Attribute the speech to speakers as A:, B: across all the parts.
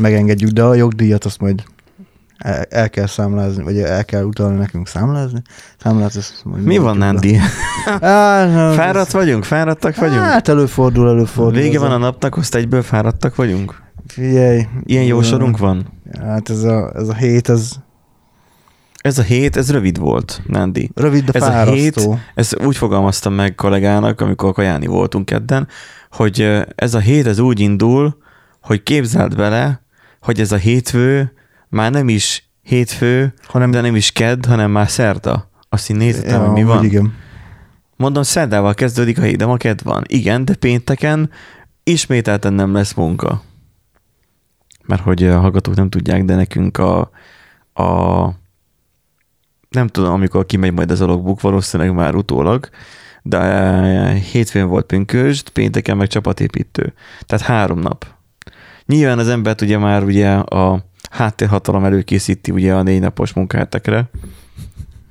A: megengedjük, de a jogdíjat azt majd el, el kell számlázni, vagy el kell utalni nekünk számlázni. Számlát, ezt majd
B: Mi van, Nandi?
A: No,
B: Fáradt vagyunk? Fáradtak vagyunk?
A: Hát előfordul, előfordul.
B: Vége
A: ez
B: van
A: a-
B: napnak, azt egyből fáradtak vagyunk?
A: Figyelj.
B: Ilyen jó
A: ez
B: sorunk van?
A: Hát ez a, ez a hét, ez
B: Ez a hét, ez rövid volt, Nandi.
A: rövid, de
B: Ez a hét- Ezt úgy fogalmaztam meg kollégának, amikor kajáni voltunk kedden, hogy ez a hét ez úgy indul, hogy képzeld bele, hogy ez a hétfő már nem is hétfő,
A: hanem
B: de nem is kedd, hanem már szerda. Azt így néztem, hogy mi van.
A: Igen.
B: Mondom, szerdával kezdődik a hét, de ma kedd van. Igen, de pénteken ismételten nem lesz munka. Mert hogy a hallgatók nem tudják, de nekünk a, a nem tudom, amikor kimegy majd az alogbook, valószínűleg már utólag, de eh, hétfőn volt pünkösd, pénteken meg csapatépítő. Tehát három nap. Nyilván az embert ugye már ugye a háttérhatalom előkészíti ugye a négy napos munkáhetekre,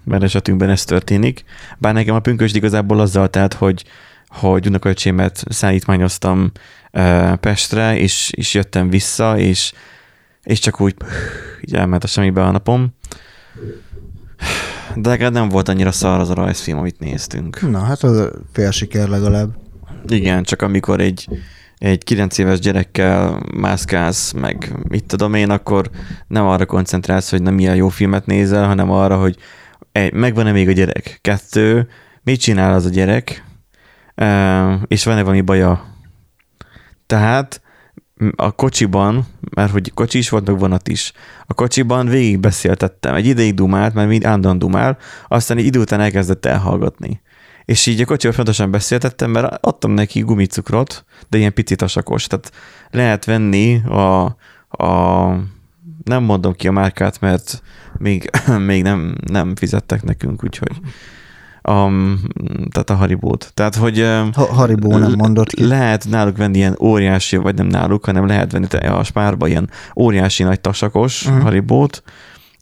B: mert esetünkben ez történik. Bár nekem a pünkösd igazából azzal telt, hogy, hogy unokaöcsémet szállítmányoztam eh, Pestre, és, és jöttem vissza, és, és csak úgy így elment a semmibe a napom. De legalább nem volt annyira szar az a rajzfilm, amit néztünk.
A: Na, hát az fél siker legalább.
B: Igen, csak amikor egy, egy 9 éves gyerekkel mászkálsz, meg mit tudom én, akkor nem arra koncentrálsz, hogy nem milyen jó filmet nézel, hanem arra, hogy egy, megvan-e még a gyerek? Kettő, mit csinál az a gyerek? És van-e valami baja? Tehát a kocsiban, mert hogy kocsi is volt, meg vonat is. A kocsiban végig beszéltettem. Egy ideig dumált, mert mind állandóan dumál, aztán egy idő után elkezdett elhallgatni. És így a kocsival fontosan beszéltettem, mert adtam neki gumicukrot, de ilyen picit tasakos. Tehát lehet venni a, a nem mondom ki a márkát, mert még, még nem, nem fizettek nekünk, úgyhogy um, tehát a Haribót. Tehát, hogy
A: Ha, Haribó nem mondott ki.
B: lehet náluk venni ilyen óriási, vagy nem náluk, hanem lehet venni a spárba ilyen óriási nagy tasakos uh-huh. haribót,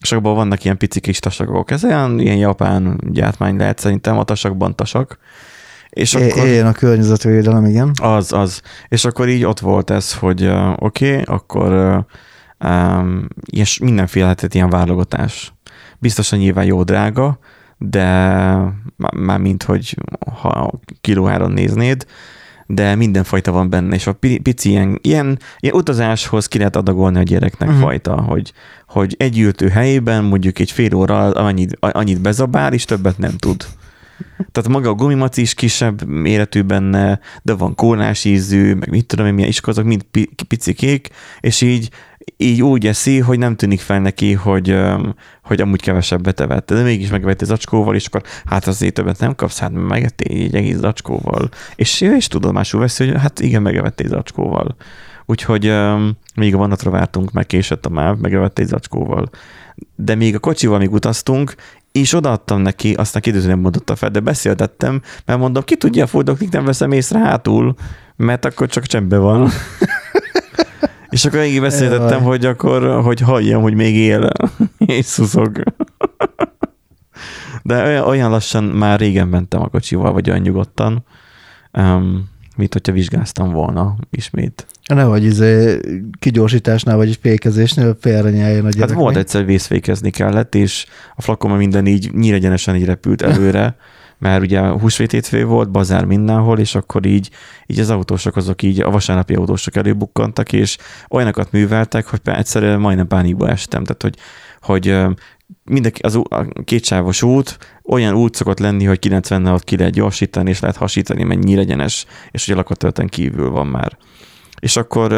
B: és abban vannak ilyen pici kis tasakok. Ez olyan ilyen japán gyártmány lehet szerintem, a tasakban tasak. És
A: É-
B: akkor
A: Éljen a környezetvédelem, igen.
B: az, az. És akkor így ott volt ez, hogy uh, oké, okay, akkor uh, um, és mindenféle lehetett ilyen válogatás. Biztosan nyilván jó drága, de má- már mint, hogy ha kilóáron néznéd, de mindenfajta van benne, és a pi- pici ilyen, ilyen, ilyen utazáshoz ki lehet adagolni a gyereknek uh-huh. fajta, hogy, hogy egy ültő helyében mondjuk egy fél óra annyit, annyit bezabál, és többet nem tud. Tehát maga a gumimaci is kisebb méretű benne, de van kólás ízű, meg mit tudom én, milyen is azok mind pi- picikék, és így, így úgy eszi, hogy nem tűnik fel neki, hogy, hogy amúgy kevesebbet evett. De mégis megevett egy zacskóval, és akkor hát azért többet nem kapsz, hát megettél egy egész zacskóval. És ő is tudomásul veszi, hogy hát igen, megevett egy zacskóval. Úgyhogy öm, még a vonatra vártunk, meg késett a máv, megevett egy zacskóval. De még a kocsival még utaztunk, és odaadtam neki, aztán kérdező nem mondotta fel, de beszéltettem, mert mondom, ki tudja a fordoklik, nem veszem észre hátul, mert akkor csak csendben van. és akkor így beszéltettem, hogy akkor, hogy halljam, hogy még él, és szuszog. De olyan, olyan lassan már régen mentem a kocsival, vagy olyan nyugodtan, um, mint hogyha vizsgáztam volna ismét.
A: Nehogy izé kigyorsításnál, vagy fékezésnél félre nyeljen a gyerek.
B: Hát volt egyszer vészfékezni kellett, és a flakon minden így nyíregyenesen így repült előre, mert ugye húsvét hétfő volt, bazár mindenhol, és akkor így, így az autósok azok így, a vasárnapi autósok előbukkantak, és olyanokat műveltek, hogy egyszerűen majdnem pánikba estem, tehát hogy, hogy mindenki, az a kétsávos út olyan út szokott lenni, hogy 90 ott ki lehet gyorsítani, és lehet hasítani, mert nyíregyenes, és ugye a lakatölten kívül van már. És akkor,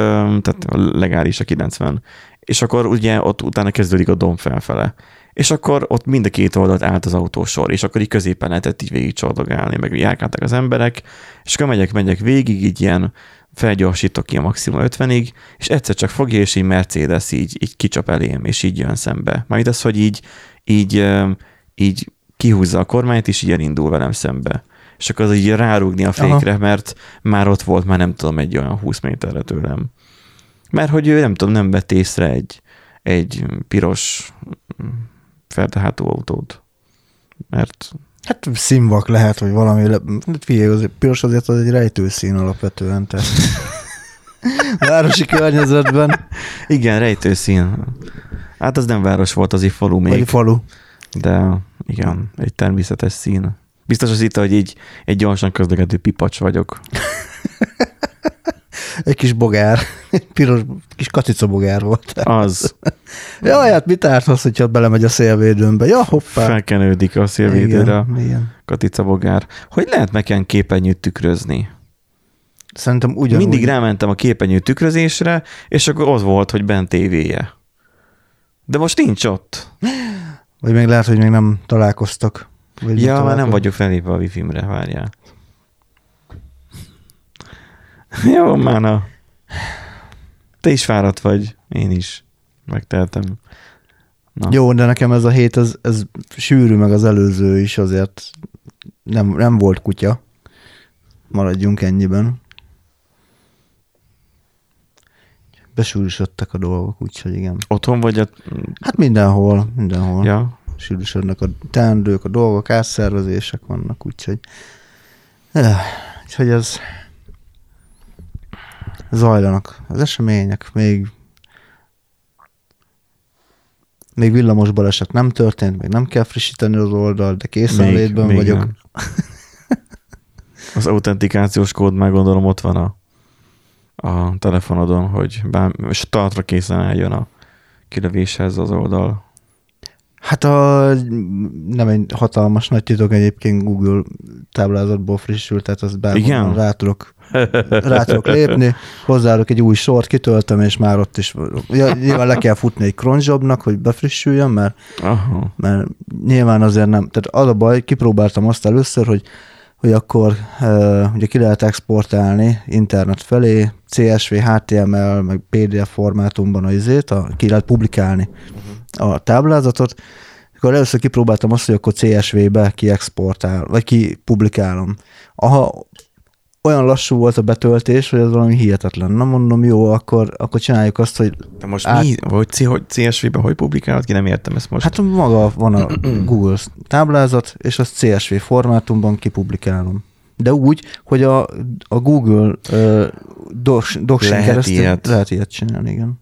B: tehát legális a 90. És akkor ugye ott utána kezdődik a domb felfele. És akkor ott mind a két oldalt állt az autósor, és akkor így középen lehetett így végig csordogálni, meg járkáltak az emberek, és akkor megyek, megyek végig, így ilyen felgyorsítok ki a maximum 50-ig, és egyszer csak fogja, és így Mercedes így, így kicsap elém, és így jön szembe. Mármint az, hogy így, így, így kihúzza a kormányt, és így elindul velem szembe. És akkor az így rárúgni a fékre, Aha. mert már ott volt, már nem tudom, egy olyan 20 méterre tőlem. Mert hogy ő nem tudom, nem vett észre egy, egy piros ferdehátú autót. Mert
A: Hát színvak lehet, hogy valami, le... hát figyelj, az piros azért az egy rejtőszín alapvetően, tehát Városi környezetben.
B: Igen, rejtőszín. Hát az nem város volt, az egy falu még.
A: Vagy falu.
B: De igen, egy természetes szín. Biztos az itt, hogy így egy gyorsan közlekedő pipacs vagyok.
A: Egy kis bogár. Egy piros kis kacica bogár volt.
B: Az
A: Jaj, hát mit árthatsz, hogyha belemegy a szélvédőmbe? Ja, hoppá.
B: felkenődik a szélvédőre.
A: Igen, igen.
B: Katica bogár. Hogy lehet nekem képernyőt tükrözni?
A: Szerintem ugyanúgy.
B: Mindig rámentem a képernyő tükrözésre, és akkor az volt, hogy bent tévéje. De most nincs ott.
A: Vagy még lehet, hogy még nem találkoztak. Vagy
B: Ja, már nem vagyok felépve a wifi-mre, várjál. Jó, már na. Te is fáradt vagy, én is. Megteltem. Na.
A: Jó, de nekem ez a hét, ez, ez sűrű, meg az előző is azért nem, nem volt kutya. Maradjunk ennyiben. Besűrűsödtek a dolgok, úgyhogy igen.
B: Otthon vagy a...
A: Hát mindenhol, mindenhol. Ja. Sűrűsödnek a teendők, a dolgok, átszervezések vannak, úgyhogy... Eh, Úgyhogy ez... Zajlanak az események, még még villamos baleset nem történt, még nem kell frissíteni az oldalt, de készenlétben
B: még
A: vagyok.
B: nem. Az autentikációs kód már gondolom ott van a, a telefonodon, hogy bár, startra készen eljön a kilövéshez az oldal.
A: Hát a, nem egy hatalmas nagy titok egyébként Google táblázatból frissült, tehát azt
B: Igen?
A: rá tudok, rá tudok lépni, hozzáadok egy új sort, kitöltöm, és már ott is nyilván le kell futni egy cronjobnak, hogy befrissüljön, mert,
B: Aha.
A: mert nyilván azért nem, tehát az a baj, kipróbáltam azt először, hogy hogy akkor uh, ugye ki lehet exportálni internet felé, CSV, HTML, meg PDF formátumban a izét, a, ki lehet publikálni a táblázatot, akkor először kipróbáltam azt, hogy akkor CSV-be kiexportál, vagy kipublikálom. Aha, olyan lassú volt a betöltés, hogy ez valami hihetetlen. Na mondom, jó, akkor, akkor csináljuk azt, hogy
B: De most
A: Át-
B: mi? Hogy, C- hogy CSV-ben hogy publikálod ki? Nem értem ezt most.
A: hát maga van a Google táblázat, és azt CSV formátumban kipublikálom. De úgy, hogy a, a Google uh, docs, docsin
B: Lehet
A: keresztül
B: ilyet.
A: lehet ilyet csinálni, igen.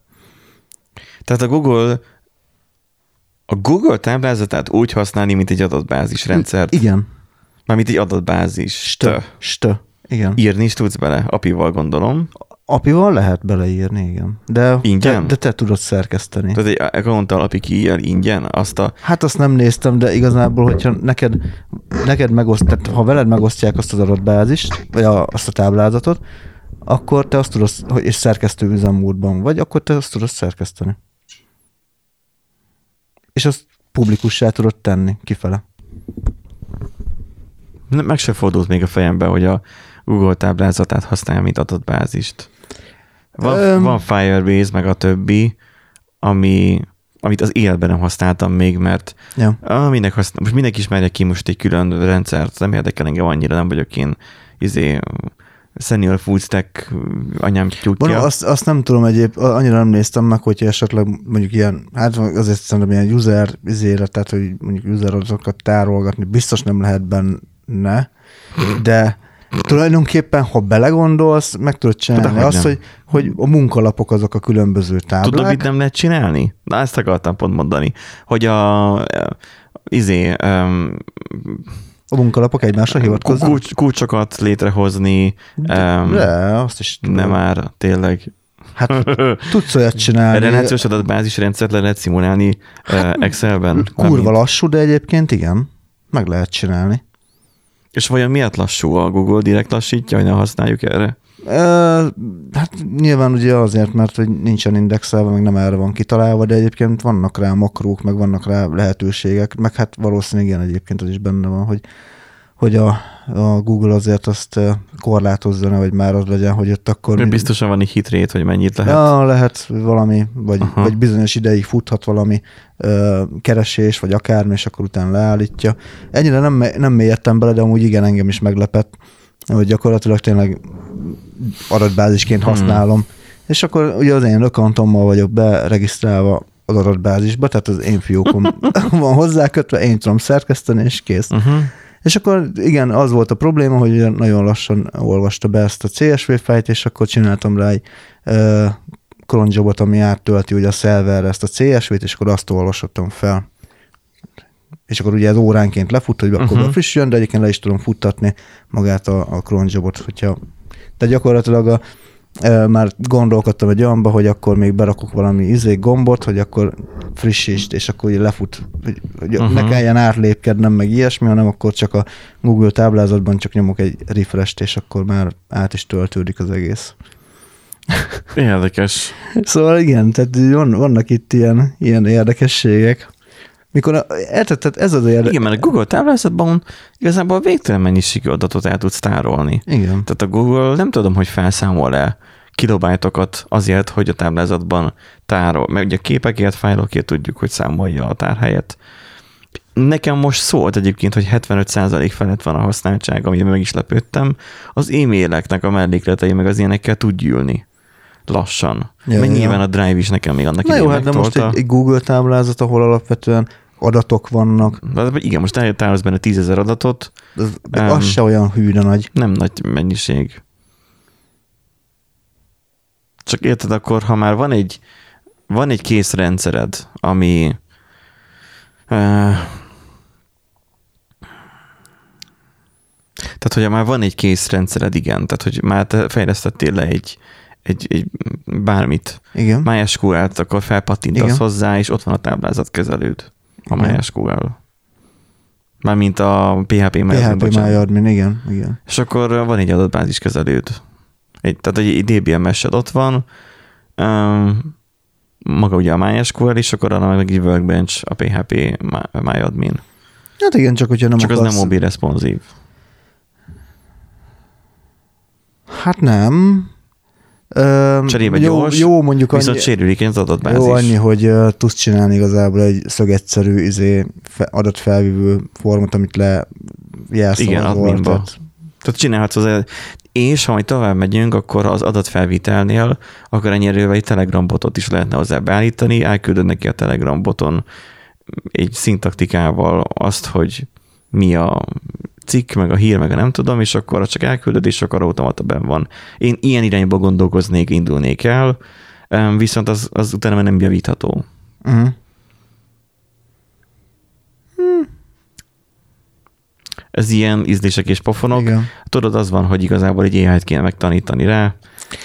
B: Tehát a Google a Google táblázatát úgy használni, mint egy adatbázis rendszert.
A: Igen.
B: Mármint egy adatbázis.
A: Stö. Stö. Igen.
B: Írni is tudsz bele, apival gondolom.
A: Apival lehet beleírni, igen. De,
B: Ingyen?
A: de, de te tudod szerkeszteni.
B: Tehát egy accounttal api kiír ingyen azt a...
A: Hát azt nem néztem, de igazából, hogyha neked, neked megoszt, tehát ha veled megosztják azt az adatbázist, vagy a, azt a táblázatot, akkor te azt tudod, hogy és szerkesztő üzemmódban vagy, akkor te azt tudod szerkeszteni. És azt publikussá tudod tenni kifele.
B: Nem, meg se fordult még a fejembe, hogy a Google táblázatát használja, mint adatbázist. Van,
A: Öm.
B: van Firebase, meg a többi, ami, amit az életben nem használtam még, mert
A: Ja.
B: ah, minek használ, most mindenki ismerje ki most egy külön rendszert, nem érdekel engem annyira, nem vagyok én izé, senior full stack anyám tyúkja.
A: Bueno, azt, azt nem tudom egyéb, annyira nem néztem meg, hogyha esetleg mondjuk ilyen, hát azért szerintem ilyen user izére, tehát hogy mondjuk user adatokat tárolgatni, biztos nem lehet benne, de tulajdonképpen, ha belegondolsz, meg tudod csinálni
B: Dehogy
A: azt, hogy, hogy a munkalapok azok a különböző táblák.
B: Tudod, mit nem lehet csinálni? Na, ezt akartam pont mondani, hogy a eh, izé, um,
A: A munkalapok egymásra hivatkoznak?
B: kulcs, kulcsokat létrehozni, um,
A: De, azt is tudom.
B: nem már tényleg.
A: Hát tudsz olyat csinálni.
B: Relációs adatbázis rendszert le lehet szimulálni hát, Excelben?
A: Kurva lassú, de egyébként igen, meg lehet csinálni.
B: És vajon miért lassú a Google direkt lassítja, hogy ne használjuk erre?
A: Ö, hát nyilván ugye azért, mert hogy nincsen indexelve, meg nem erre van kitalálva, de egyébként vannak rá makrók, meg vannak rá lehetőségek, meg hát valószínűleg igen egyébként az is benne van, hogy, hogy a, a Google azért azt korlátozza, ne, vagy már az legyen, hogy ott akkor...
B: Mind... Biztosan van egy hitrét, hogy mennyit lehet.
A: Ja, lehet valami, vagy,
B: Aha.
A: vagy bizonyos ideig futhat valami ö, keresés, vagy akármi, és akkor utána leállítja. Ennyire nem, nem mélyedtem bele, de amúgy igen, engem is meglepett, hogy gyakorlatilag tényleg adatbázisként
B: Hmm.
A: használom. És akkor ugye az én accountommal vagyok beregisztrálva az adatbázisba, tehát az én fiókom van hozzákötve, én tudom szerkeszteni, és kész.
B: Uh-huh.
A: És akkor igen, az volt a probléma, hogy nagyon lassan olvasta be ezt a CSV fájt, és akkor csináltam rá egy uh, cron jobot, ami áttölti ugye a szerverre ezt a CSV-t, és akkor azt olvasottam fel. És akkor ugye ez óránként lefut, hogy akkor
B: Mhm.
A: uh-huh. befrissüljön, de egyébként le is tudom futtatni magát a, a cron jobot, hogyha de gyakorlatilag a, már gondolkodtam egy olyanba, hogy akkor még berakok valami izé gombot, hogy akkor frissítsd, és akkor ugye lefut, hogy, hogy uh-huh. ne kelljen átlépkednem, meg ilyesmi, hanem akkor csak a Google táblázatban csak nyomok egy refresh és akkor már át is töltődik az egész.
B: Érdekes.
A: Szóval igen, tehát van, vannak itt ilyen, ilyen érdekességek. Mikor, a- érted, tehát ez az érdekes.
B: Igen, mert a Google táblázatban igazából végtelen mennyiségű adatot el tudsz tárolni.
A: Igen.
B: Tehát a Google nem tudom, hogy felszámol-e kilobájtokat azért, hogy a táblázatban tárol. Mert ugye a képekért, fájlokért tudjuk, hogy számolja a tárhelyet. Nekem most szólt egyébként, hogy 75% felett van a használtság, amiben meg is lepődtem. Az e-maileknek a mellékletei meg az ilyenekkel tud gyűlni. Lassan.
A: Ja,
B: Mert
A: ja.
B: nyilván a Drive is nekem még annak
A: Na jó, hát de most egy, egy Google táblázat, ahol alapvetően adatok vannak,
B: De Igen, most eltárolsz benne 10 adatot,
A: az, de
B: Em.
A: az se olyan hű de nagy.
B: nem nagy mennyiség. Csak érted, akkor ha már van egy, van egy kész rendszered, ami uh, tehát, hogyha már van egy kész rendszered, igen, tehát, hogy már te fejlesztettél le egy, egy, egy bármit,
A: Igen.
B: MySQL-t, akkor felpattintasz
A: Igen.
B: hozzá, és ott van a táblázatkezelőd a
A: Igen.
B: MySQL. Mármint a PHP,
A: PHP
B: bocsánat.
A: MyAdmin, igen, igen.
B: És akkor van egy adatbázis kezelőd. Egy, tehát egy DBMS-ed ott van, um, maga ugye a MySQL, és akkor arra meg egy workbench, a PHP My- MyAdmin.
A: Hát igen, csak hogyha nem
B: Csak az
A: akarsz...
B: nem mobil responsív.
A: Hát nem.
B: Cserébe
A: jó,
B: gyors,
A: jó, mondjuk annyi,
B: Viszont sérülékeny az adatbázis.
A: jó annyi, hogy uh, tudsz csinálni igazából egy szögegyszerű izé, fe, adatfelvívő formot, amit le jelszavazol.
B: Igen, adminba.
A: tehát-
B: Tehát csinálhatsz az és ha majd tovább megyünk, akkor az adatfelvitelnél, akkor ennyi erővel egy Telegram botot is lehetne hozzá beállítani, elküldöd neki a Telegram boton egy szintaktikával azt, hogy mi a cikk, meg a hír, meg a nem tudom, és akkor csak elküldöd, és akkor automata benn van. Én ilyen irányba gondolkoznék, indulnék el, viszont az, az utána már nem javítható.
A: Uh-huh.
B: Ez ilyen ízlések és pofonok.
A: Igen.
B: Tudod, az van, hogy igazából egy AI-t kéne megtanítani rá.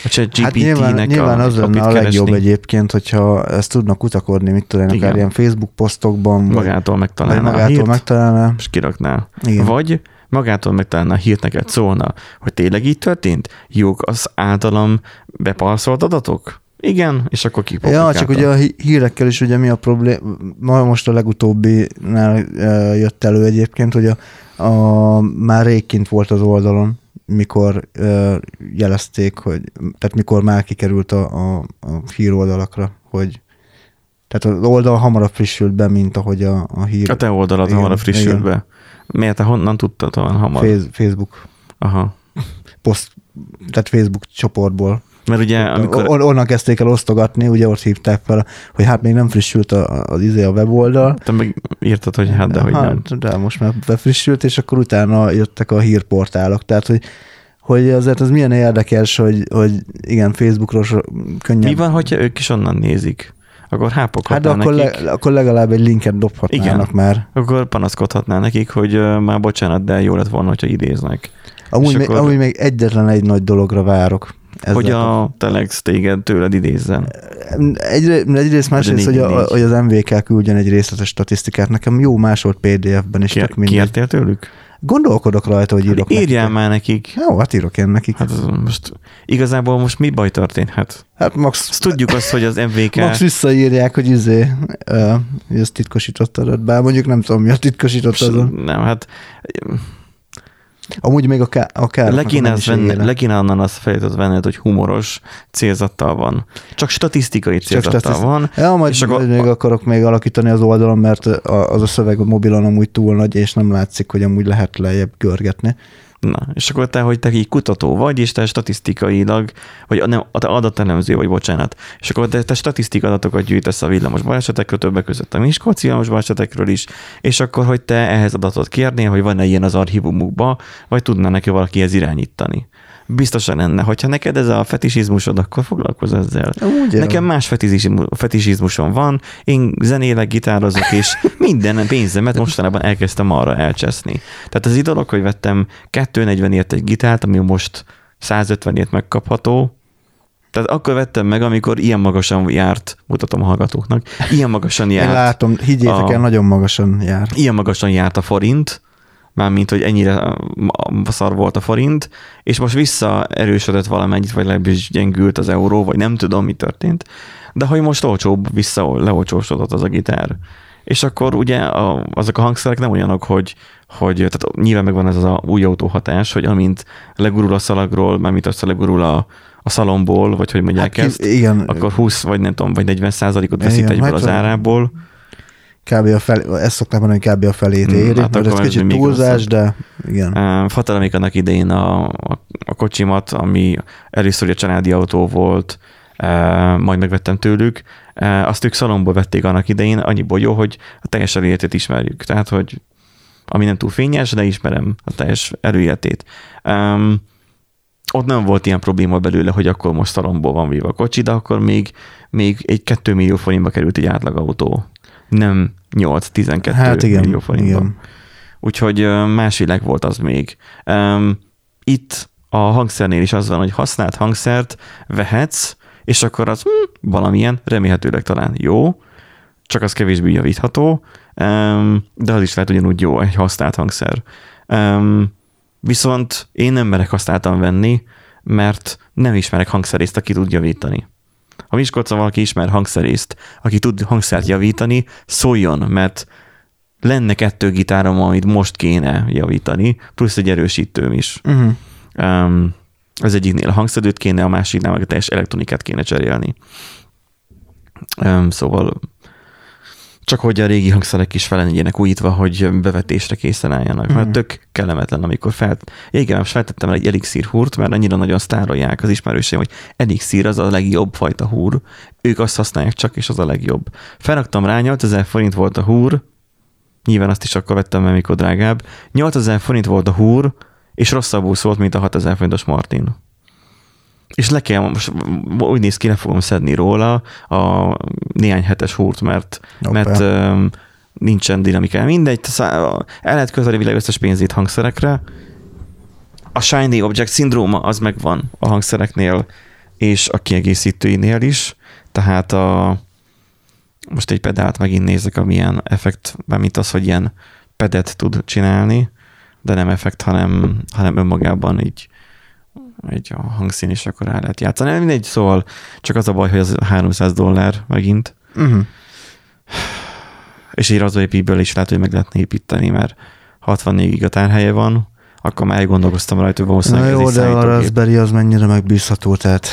B: A chat
A: Hát nyilván,
B: GPT-nek
A: nyilván
B: a,
A: az lenne a legjobb
B: keresni,
A: egyébként, hogyha ezt tudnak kutakodni, mit tudom, én, akár ilyen Facebook posztokban,
B: magától megtalálná a
A: magától
B: hírt,
A: megtalálná.
B: és kirakná.
A: Igen.
B: Vagy magától megtalálná a hírt neked szólna, hogy tényleg így történt? Jók az általam bepasszolt adatok? Igen, és akkor
A: Ja,
B: kipublikálta.
A: csak ugye a hí- hírekkel is ugye mi a probléma, ma most a legutóbbinál e, jött elő egyébként, hogy a, a, már rég kint volt az oldalon, mikor e, jelezték, hogy, tehát mikor már kikerült a, a, a híroldalakra, hogy tehát az oldal hamarabb frissült be, mint ahogy a, a hír
B: A te oldalad
A: Igen,
B: hamarabb frissült
A: igen.
B: be. Miért te honnan tudtad olyan hamar?
A: Face- Facebook
B: Aha.
A: poszt, tehát Facebook csoportból.
B: Mert ugye, amikor...
A: On, onnan kezdték el osztogatni, ugye ott hívták fel, hogy hát még nem frissült a, az izé a weboldal,
B: Te meg írtad, hogy hát, de hogy nem.
A: hát, de most már befrissült, és akkor utána jöttek a hírportálok. Tehát, hogy, hogy azért az milyen érdekes, hogy, hogy igen, Facebookról so, könnyen.
B: Mi van, hogyha ők is onnan nézik? Akkor
A: Hát de akkor,
B: nekik.
A: le, akkor legalább egy linket dobhatnának
B: Igen.
A: már.
B: Akkor panaszkodhatnál nekik, hogy uh, már bocsánat, de jó lett volna, hogyha idéznek.
A: Amúgy,
B: És
A: még,
B: akkor-
A: amúgy még egyetlen egy nagy dologra várok. Ezzel
B: hogy a Telex téged tőled idézzen.
A: Egyrészt, egyrészt másrészt, hogy, a,
B: 444.
A: hogy az MVK küldjön egy részletes statisztikát. Nekem jó másolt PDF-ben is,
B: Ki,
A: tök mindegy.
B: kértél tőlük?
A: Gondolkodok rajta, hogy írok
B: Hát írjál
A: nekik.
B: már nekik.
A: Jó, hát írok én nekik.
B: Hát az most igazából most mi baj történhet?
A: Hát max,
B: Azt tudjuk azt, hogy az MVK...
A: max visszaírják, hogy izé, uh, hogy ez titkosított adat. Bár mondjuk nem tudom, mi a titkosított adat.
B: nem, hát
A: Amúgy még a, ká- a kár.
B: le kéne, azt venni, le kéne onnan azt felejtett venned, hogy humoros célzattal van. Csak statisztikai célzattal
A: statiszt-
B: van.
A: Ja, majd
B: és akkor-
A: még akarok még alakítani az oldalon, mert az a szöveg a mobilon amúgy túl nagy, és nem látszik, hogy amúgy lehet lejjebb görgetni.
B: Na, és akkor te, hogy te így kutató vagy, és te statisztikailag, vagy nem, te adatelemző vagy, bocsánat, és akkor te, te statisztikai adatokat gyűjtesz a villamos balesetekről, többek között a Miskolci villamos balesetekről is, és akkor, hogy te ehhez adatot kérnél, hogy van-e ilyen az archívumukba, vagy tudná neki valaki ez irányítani biztosan lenne. Hogyha neked ez a fetisizmusod, akkor foglalkozz ezzel.
A: Ugye?
B: Nekem más fetisizmus, fetisizmusom van, én zenélek, gitározok, és minden pénzemet mostanában elkezdtem arra elcseszni. Tehát az dolog, hogy vettem 240-ért egy gitárt, ami most 150-ért megkapható, tehát akkor vettem meg, amikor ilyen magasan járt, mutatom a hallgatóknak, ilyen magasan járt.
A: Én látom, higgyétek
B: a-
A: el, nagyon magasan jár.
B: Ilyen magasan járt a forint, mármint, hogy ennyire szar volt a forint, és most visszaerősödött valamennyit, vagy legalábbis gyengült az euró, vagy nem tudom, mi történt, de hogy most olcsóbb, vissza leolcsósodott az a gitár. És akkor ugye a, azok a hangszerek nem olyanok, hogy, hogy tehát nyilván megvan ez az a új autó hatás, hogy amint legurul a szalagról, mármint azt legurul a, a szalomból, vagy hogy mondják
A: Hát,
B: ezt,
A: igen,
B: akkor 20 vagy nem tudom, vagy 40 százalékot veszít
A: Igen,
B: egyből
A: hát
B: az árából.
A: Kb. a felé, ezt szokták mondani, hogy kb. a felét
B: Hmm,
A: éri,
B: hát
A: ez kicsit túlzás, de igen.
B: Fatal még annak idején a, a, a kocsimat, ami először a családi autó volt, uh, majd megvettem tőlük, uh, azt ők szalomból vették annak idején, annyiból jó, hogy a teljes előéletét ismerjük. Tehát, hogy ami nem túl fényes, de ismerem a teljes előéletét. Um, ott nem volt ilyen probléma belőle, hogy akkor most szalomból van víva a kocsi, de akkor még, még egy 2 millió forintba került egy átlagautó. Nem 8-12
A: Hát igen,
B: millió forintba.
A: igen.
B: Úgyhogy más világ volt az még. Itt a hangszernél is az van, hogy használt hangszert vehetsz, és akkor az hm, valamilyen, remélhetőleg talán jó, csak az kevésbé javítható, de az is lehet ugyanúgy jó egy használt hangszer. Viszont én nem merek használtan venni, mert nem ismerek hangszerészt, aki tud javítani. Ha Miskolcon valaki ismer hangszerészt, aki tud hangszert javítani, szóljon, mert lenne kettő gitárom, amit most kéne javítani, plusz egy erősítőm is.
A: Uh-huh.
B: Um, az egyiknél a hangszedőt kéne, a másiknál meg a teljes elektronikát kéne cserélni. Um, szóval csak hogy a régi hangszerek is fel legyenek újítva, hogy bevetésre készen álljanak. Mert
A: Mhm.
B: tök kellemetlen, amikor fel... Igen, most feltettem el egy elixír húrt, mert annyira nagyon sztárolják az ismerőseim, hogy elixír az a legjobb fajta húr. Ők azt használják csak, és az a legjobb. Felraktam rá, 8000 forint volt a húr, nyilván azt is akkor vettem, mert mikor drágább. 8000 forint volt a húr, és rosszabbul szólt, mint a 6000 forintos Martin. És le kell, most úgy néz ki, le fogom szedni róla a néhány hetes húrt, mert,
A: Hoppá.
B: mert um, nincsen dinamikája. Mindegy, el lehet a világ összes pénzét hangszerekre. A Shiny Object szindróma az megvan a hangszereknél, és a kiegészítőinél is. Tehát a, most egy pedált megint nézek, amilyen effekt, mint az, hogy ilyen pedet tud csinálni, de nem effekt, hanem, hanem önmagában így egy a hangszín is akkor el lehet játszani. Mindegy, szóval csak az a baj, hogy az 300 dollár megint,
A: Uh-huh.
B: és egy razóépítből is lehet, hogy meg lehetne építeni, mert 64 giga tárhelye van, akkor már elgondolkoztam rajta, hogy
A: Na
B: valószínűleg
A: jó,
B: ez
A: de a. Raspberry az mennyire megbízható, tehát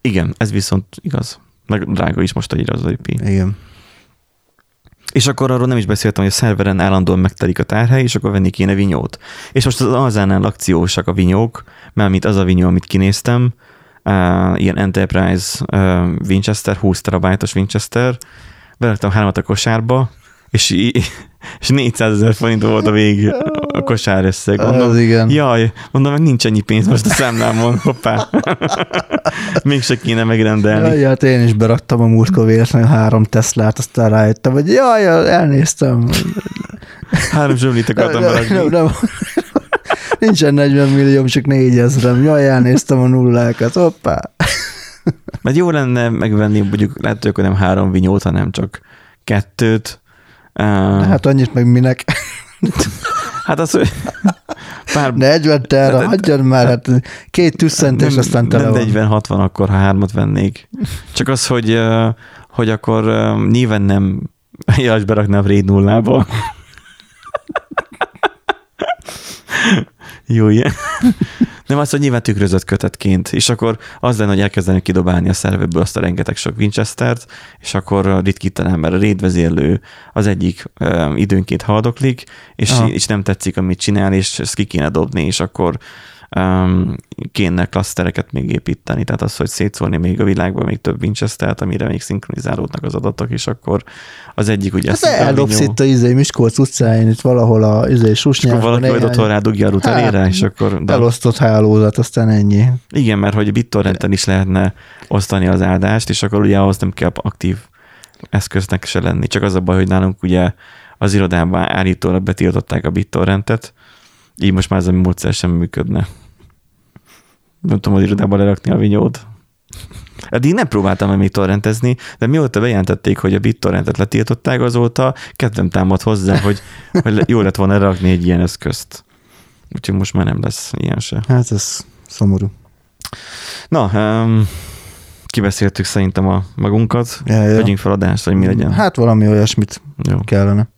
B: Igen, ez viszont igaz. Meg drága is most egy razóépi.
A: igen.
B: És akkor arról nem is beszéltem, hogy a szerveren állandóan megtelik a tárhely, és akkor venni kéne vinyót. És most az Alzánál akciósak a vinyók, mert mint az a vinyó, amit kinéztem, uh, ilyen Enterprise uh, Winchester, 20 terabájtos Winchester, beraktam hármat a kosárba, és, és 400 ezer forint volt a vég a kosár összeg. Mondom,
A: Az igen.
B: Jaj, mondom, meg nincs ennyi pénz most a számlámon, hoppá. Mégse kéne megrendelni.
A: Jaj, hát én is beraktam a múltkor véletlenül három Teslát, aztán rájöttem, hogy jaj, elnéztem.
B: Három zsömlit akartam
A: nem,
B: berakni.
A: nem, nem. Nincsen 40 millió, csak 4000 Jaj, elnéztem a nullákat, hoppá.
B: Mert jó lenne megvenni, mondjuk lehet, hogy akkor nem három vinyót, hanem csak kettőt. Uh, hát,
A: Hát annyit meg minek.
B: hát az, hogy pár
A: 40 terra,
B: Hát-
A: hagyjad már, hát két tüsszentés, aztán tele
B: nem
A: van.
B: 40-60, akkor ha hármat vennék. Csak az, hogy, hogy akkor nyilván nem jas beraknám Raid nullába. Jó, ilyen. Nem az, hogy nyilván tükrözött kötetként, és akkor az lenne, hogy elkezdeni kidobálni a szerveből azt a rengeteg sok Winchester-t, és akkor ritkítanám, mert a raidvezérlő az egyik ö, időnként haldoklik, és,
A: Aha.
B: és nem tetszik, amit csinál, és ezt ki kéne dobni, és akkor um, kéne klasztereket még építeni, tehát az, hogy szétszórni még a világban még több Winchester-t, amire még szinkronizálódnak az adatok, és akkor az egyik ugye...
A: Hát
B: hiszem,
A: eldobsz itt a izé, Miskolc utcáin, itt valahol a izé,
B: és akkor valaki majd otthon rádugja a
A: Hát,
B: és akkor... De,
A: Elosztott hálózat, aztán ennyi.
B: igen, mert hogy BitTorrenten is lehetne osztani az áldást, és akkor ugye ahhoz nem kell aktív eszköznek se lenni. Csak az a baj, hogy nálunk ugye az irodában állítólag betiltották a BitTorrentet, így most már ez a módszer sem működne. Nem tudom az irodában lerakni a vinyót. Eddig nem próbáltam még torrentezni, de mióta bejelentették, hogy a BitTorrentet letiltották, azóta kedvem támad hozzá, hogy, hogy jó lett volna rakni egy ilyen eszközt. Úgyhogy most már nem lesz ilyen se.
A: Hát ez szomorú.
B: Na, um, kibeszéltük szerintem a magunkat.
A: Ja, ja.
B: Vegyünk fel adást, vagy mi legyen.
A: Hát valami olyasmit
B: Jó.
A: kellene.